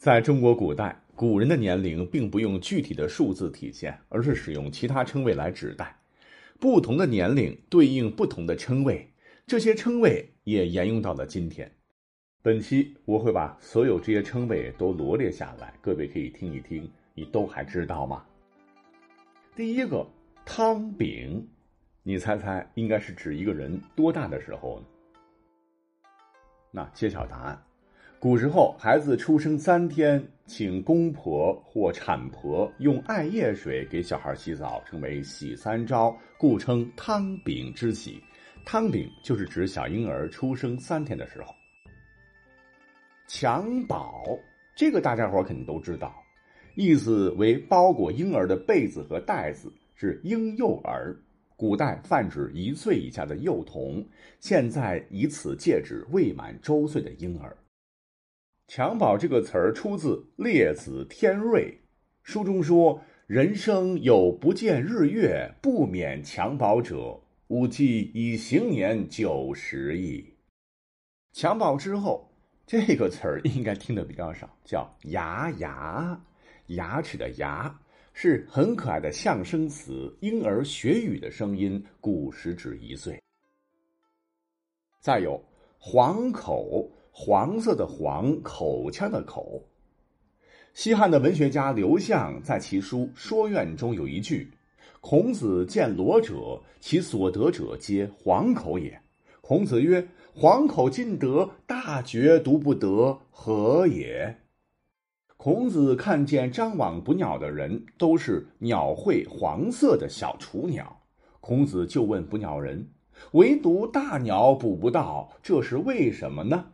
在中国古代，古人的年龄并不用具体的数字体现，而是使用其他称谓来指代。不同的年龄对应不同的称谓，这些称谓也沿用到了今天。本期我会把所有这些称谓都罗列下来，各位可以听一听，你都还知道吗？第一个汤饼，你猜猜应该是指一个人多大的时候呢？那揭晓答案。古时候，孩子出生三天，请公婆或产婆用艾叶水给小孩洗澡，称为洗三朝，故称汤饼之喜。汤饼就是指小婴儿出生三天的时候。襁褓，这个大家伙肯定都知道，意思为包裹婴儿的被子和袋子，是婴幼儿。古代泛指一岁以下的幼童，现在以此借指未满周岁的婴儿。襁褓这个词儿出自《列子·天瑞》，书中说：“人生有不见日月，不免襁褓者，吾计以行年九十矣。”襁褓之后，这个词儿应该听得比较少，叫“牙牙”，牙齿的“牙”是很可爱的象声词，婴儿学语的声音，古时指一岁。再有黄口。黄色的黄，口腔的口。西汉的文学家刘向在其书《说苑》中有一句：“孔子见罗者，其所得者皆黄口也。”孔子曰：“黄口尽得，大觉独不得，何也？”孔子看见张网捕鸟的人都是鸟喙黄色的小雏鸟，孔子就问捕鸟人：“唯独大鸟捕不到，这是为什么呢？”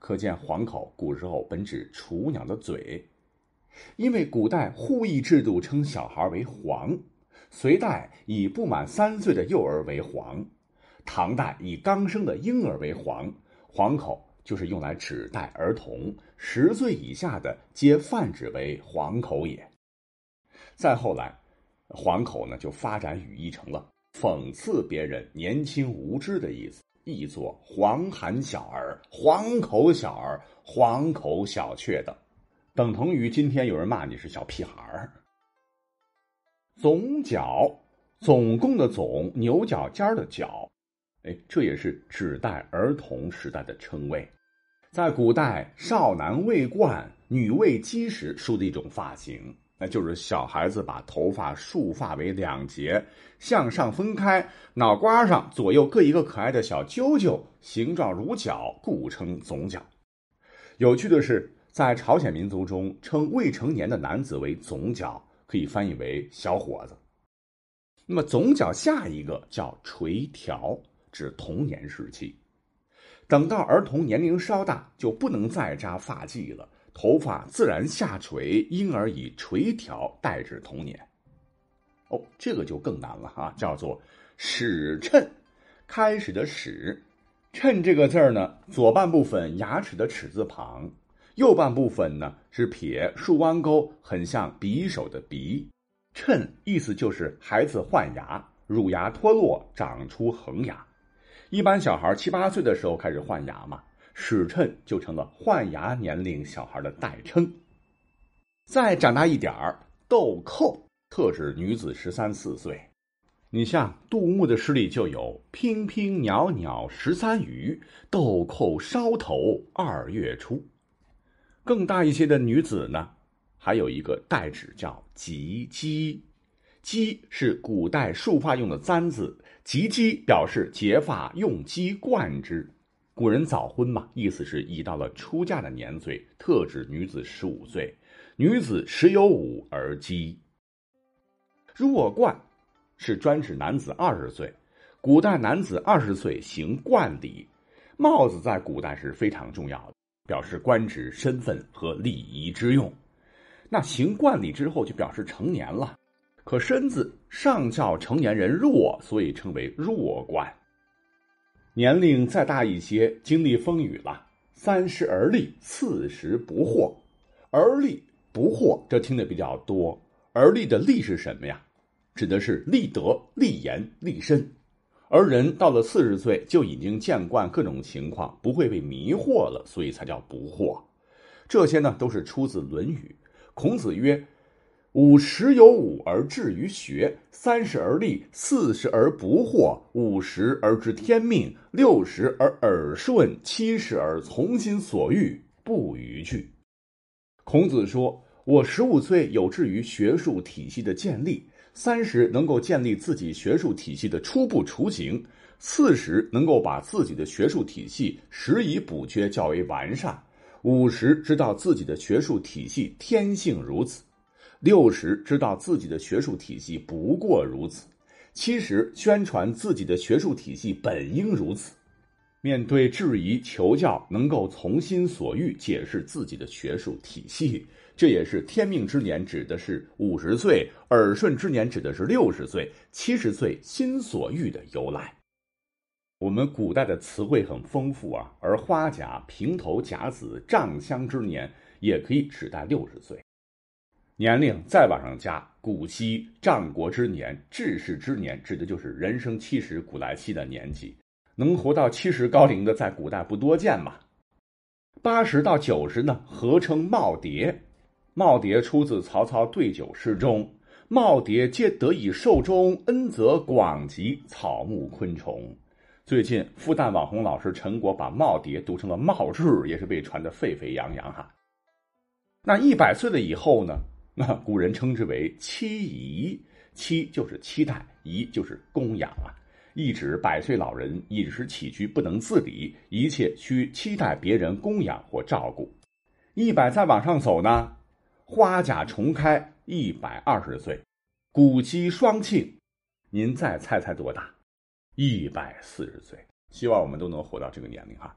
可见黄口古时候本指雏鸟的嘴，因为古代户役制度称小孩为黄，隋代以不满三岁的幼儿为黄，唐代以刚生的婴儿为黄，黄口就是用来指代儿童，十岁以下的皆泛指为黄口也。再后来，黄口呢就发展语义成了讽刺别人年轻无知的意思。译作“黄寒小儿”“黄口小儿”“黄口小雀”等，等同于今天有人骂你是小屁孩儿。总角，总共的总，牛角尖的角，哎，这也是指代儿童时代的称谓，在古代少男未冠、女未笄时梳的一种发型。那就是小孩子把头发束发为两截，向上分开，脑瓜上左右各一个可爱的小揪揪，形状如角，故称总角。有趣的是，在朝鲜民族中，称未成年的男子为总角，可以翻译为小伙子。那么总角下一个叫垂髫，指童年时期。等到儿童年龄稍大，就不能再扎发髻了。头发自然下垂，因而以垂髫代指童年。哦，这个就更难了哈，叫做始衬，开始的始，衬这个字儿呢，左半部分牙齿的齿字旁，右半部分呢是撇竖弯钩，很像匕首的匕。衬意思就是孩子换牙，乳牙脱落，长出恒牙。一般小孩七八岁的时候开始换牙嘛。齿衬就成了换牙年龄小孩的代称。再长大一点儿，豆蔻特指女子十三四岁。你像杜牧的诗里就有“娉娉袅袅十三余，豆蔻梢头二月初”。更大一些的女子呢，还有一个代指叫“及笄”。笄是古代束发用的簪子，及笄表示结发用笄冠之。古人早婚嘛，意思是已到了出嫁的年岁，特指女子十五岁，女子十有五而笄。弱冠是专指男子二十岁，古代男子二十岁行冠礼，帽子在古代是非常重要的，表示官职身份和礼仪之用。那行冠礼之后就表示成年了，可身子尚较成年人弱，所以称为弱冠。年龄再大一些，经历风雨了，三十而立，四十不惑。而立不惑，这听的比较多。而立的立是什么呀？指的是立德、立言、立身。而人到了四十岁，就已经见惯各种情况，不会被迷惑了，所以才叫不惑。这些呢都是出自《论语》。孔子曰：“五十有五而志于学，三十而立，四十而不惑，五十而知天命，六十而耳顺，七十而从心所欲，不逾矩。”孔子说：“我十五岁有志于学术体系的建立，三十能够建立自己学术体系的初步雏形，四十能够把自己的学术体系拾遗补缺较为完善，五十知道自己的学术体系天性如此，六十知道自己的学术体系不过如此，七十宣传自己的学术体系本应如此。”面对质疑求教，能够从心所欲解释自己的学术体系，这也是天命之年指的是五十岁，耳顺之年指的是六十岁，七十岁心所欲的由来。我们古代的词汇很丰富啊，而花甲、平头、甲子、丈香之年也可以指代六十岁。年龄再往上加，古稀、战国之年、至士之年，指的就是人生七十古来稀的年纪。能活到七十高龄的，在古代不多见嘛。八十到九十呢，合称耄耋。耄耋出自曹操对酒诗中：“耄耋皆得以寿终，恩泽广及草木昆虫。”最近复旦网红老师陈果把耄耋读成了耄谶，也是被传得沸沸扬扬哈。那一百岁了以后呢？那古人称之为期仪，期就是期待，仪就是供养啊。意指百岁老人饮食起居不能自理，一切需期待别人供养或照顾。一百再往上走呢，花甲重开，一百二十岁，古稀双庆，您再猜猜多大？一百四十岁。希望我们都能活到这个年龄哈。